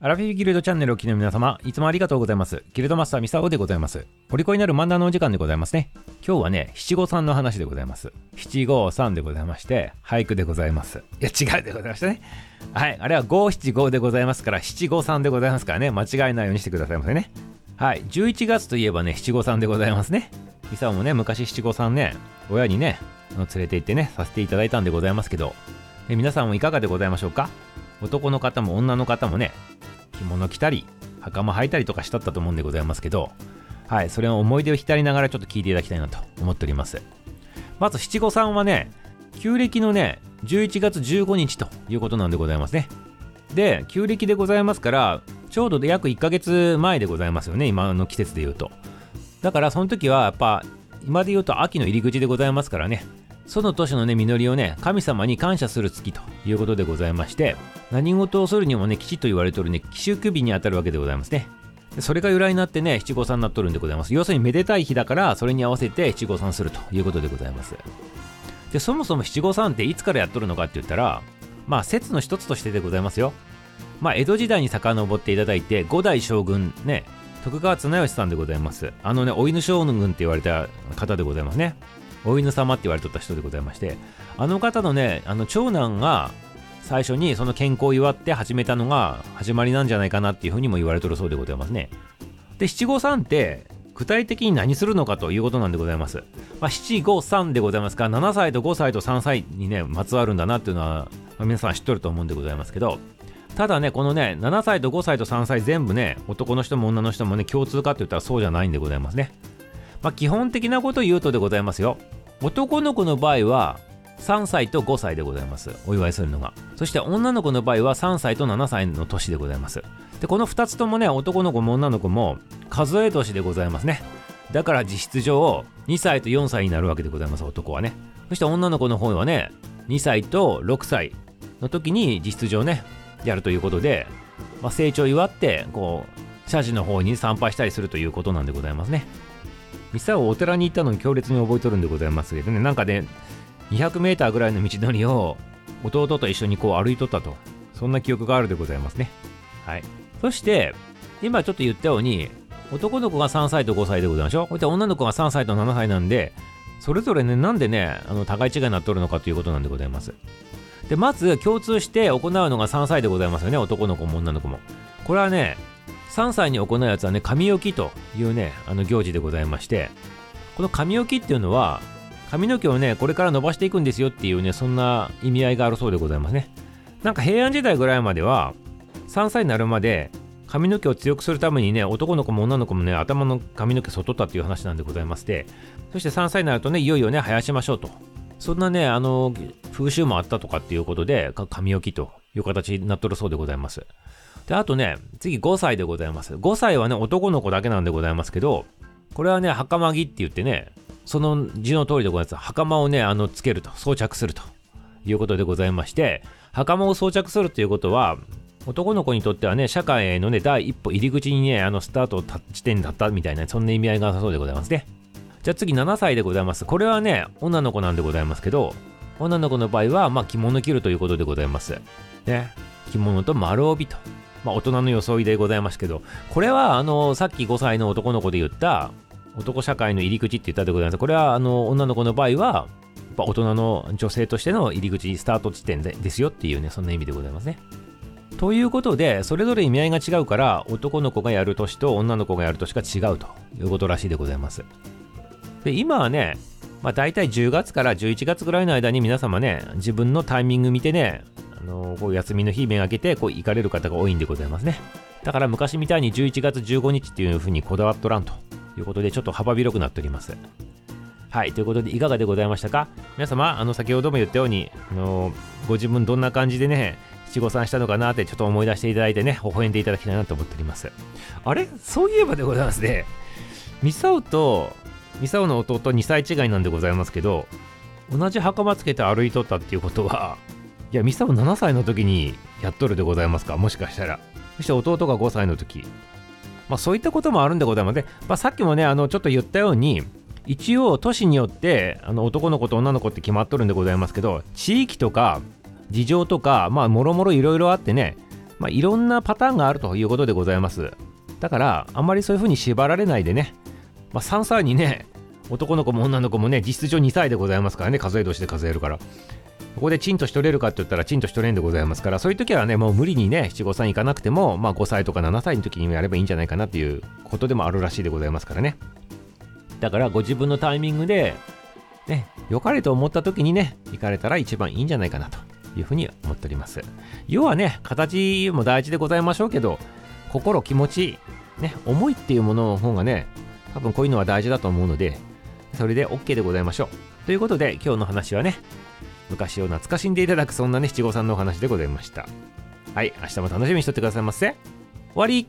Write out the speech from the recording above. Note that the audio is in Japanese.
アラフィフギルドチャンネルをお聞きの皆様、いつもありがとうございます。ギルドマスターミサオでございます。お利口になる漫談のお時間でございますね。今日はね、七五三の話でございます。七五三でございまして、俳句でございます。いや、違うでございましたね。はい、あれは五七五でございますから、七五三でございますからね、間違えないようにしてくださいませね。はい、11月といえばね、七五三でございますね。ミサオもね、昔七五三ね、親にね、連れて行ってね、させていただいたんでございますけど、皆さんもいかがでございましょうか？男の方も女の方もね、着物着たり、袴履いたりとかしたったと思うんでございますけど、はい、それの思い出を浸りながらちょっと聞いていただきたいなと思っております。まず七五三はね、旧暦のね、11月15日ということなんでございますね。で、旧暦でございますから、ちょうどで約1ヶ月前でございますよね、今の季節で言うと。だからその時はやっぱ、今で言うと秋の入り口でございますからね、その年のね、実りをね、神様に感謝する月ということでございまして、何事をするにもね、きちっと言われてるね、奇襲首に当たるわけでございますね。それが由来になってね、七五三になっとるんでございます。要するにめでたい日だから、それに合わせて七五三するということでございます。で、そもそも七五三っていつからやっとるのかって言ったら、まあ、説の一つとしてでございますよ。まあ、江戸時代に遡っていただいて、五代将軍ね、徳川綱吉さんでございます。あのね、お犬将軍って言われた方でございますね。お犬様って言われとった人でございまして、あの方のね、あの長男が最初にその健康を祝って始めたのが始まりなんじゃないかなっていうふうにも言われとるそうでございますね。で、七五三って具体的に何するのかということなんでございます。まあ、七五三でございますが、7歳と5歳と3歳にね、まつわるんだなっていうのは、皆さん知っとると思うんでございますけど、ただね、このね、7歳と5歳と3歳全部ね、男の人も女の人もね、共通かって言ったらそうじゃないんでございますね。まあ、基本的なことを言うとでございますよ。男の子の場合は、3歳と5歳でございます。お祝いするのが。そして女の子の場合は3歳と7歳の年でございます。で、この2つともね、男の子も女の子も数え年でございますね。だから実質上、2歳と4歳になるわけでございます、男はね。そして女の子の方はね、2歳と6歳の時に実質上ね、やるということで、まあ、成長を祝って、こう、社寺の方に参拝したりするということなんでございますね。ミサをお寺に行ったのに強烈に覚えとるんでございますけどね、なんかね、200メーターぐらいの道のりを弟と一緒にこう歩いとったと、そんな記憶があるでございますね。はい。そして、今ちょっと言ったように、男の子が3歳と5歳でございましょそして女の子が3歳と7歳なんで、それぞれね、なんでね、あの互い違いになっとるのかということなんでございます。で、まず共通して行うのが3歳でございますよね、男の子も女の子も。これはね、3歳に行うやつはね、髪置きというね、あの行事でございまして、この髪置きっていうのは、髪の毛をね、これから伸ばしていくんですよっていうね、そんな意味合いがあるそうでございますね。なんか平安時代ぐらいまでは、3歳になるまで、髪の毛を強くするためにね、男の子も女の子もね、頭の髪の毛剃っとったっていう話なんでございまして、そして3歳になるとね、いよいよね、生やしましょうと。そんなね、あの、風習もあったとかっていうことで、髪置きという形になっとるそうでございます。で、あとね、次5歳でございます。5歳はね、男の子だけなんでございますけど、これはね、袴着って言ってね、その字の通りでございます。袴をね、あの、つけると、装着するということでございまして、袴を装着するということは、男の子にとってはね、社会へのね、第一歩入り口にね、あの、スタート地点だったみたいな、そんな意味合いがあるそうでございますね。じゃあ次7歳でございます。これはね、女の子なんでございますけど、女の子の場合は、まあ、着物着るということでございます。ね。着物と丸帯と。まあ、大人の装いでございますけど、これは、あの、さっき5歳の男の子で言った、男社会の入り口って言ったでございます。これは、あの、女の子の場合は、大人の女性としての入り口、スタート地点でですよっていうね、そんな意味でございますね。ということで、それぞれ意味合いが違うから、男の子がやる年と女の子がやる年が違うということらしいでございます。で、今はね、まあ大体10月から11月ぐらいの間に皆様ね、自分のタイミング見てね、あのこう休みの日目がけてこう行かれる方が多いんでございますね。だから昔みたいに11月15日っていうふうにこだわっとらんということで、ちょっと幅広くなっております。はい、ということでいかがでございましたか？皆様、あの先ほども言ったように、あのご自分どんな感じでね、七五三したのかなってちょっと思い出していただいてね、微笑んでいただきたいなと思っております。あれ？そういえばでございますね。ミサオと、ミサオの弟2歳違いなんでございますけど、同じ袴つけて歩いとったっていうことは、いや、ミサオ7歳の時にやっとるでございますかもしかしたら。そして弟が5歳の時。まあそういったこともあるんでございますね。まあさっきもね、あの、ちょっと言ったように、一応都市によってあの男の子と女の子って決まっとるんでございますけど地域とか事情とかまあもろもろいろいろあってねまあ、いろんなパターンがあるということでございますだからあんまりそういう風に縛られないでね、まあ、3歳にね男の子も女の子もね実質上2歳でございますからね数え年で数えるから。ここでチンとしとれるかって言ったらチンとしとれんでございますからそういう時はねもう無理にね七五三いかなくても、まあ、5歳とか7歳の時にやればいいんじゃないかなっていうことでもあるらしいでございますからね。だからご自分のタイミングでね良かれと思った時にね行かれたら一番いいんじゃないかなというふうに思っております。要はね形も大事でございましょうけど心気持ちね思いっていうものの方がね多分こういうのは大事だと思うのでそれで OK でございましょう。ということで今日の話はね昔を懐かしんでいただくそんなね七五三のお話でございました。はい明日も楽しみにしとってくださいませ。終わり。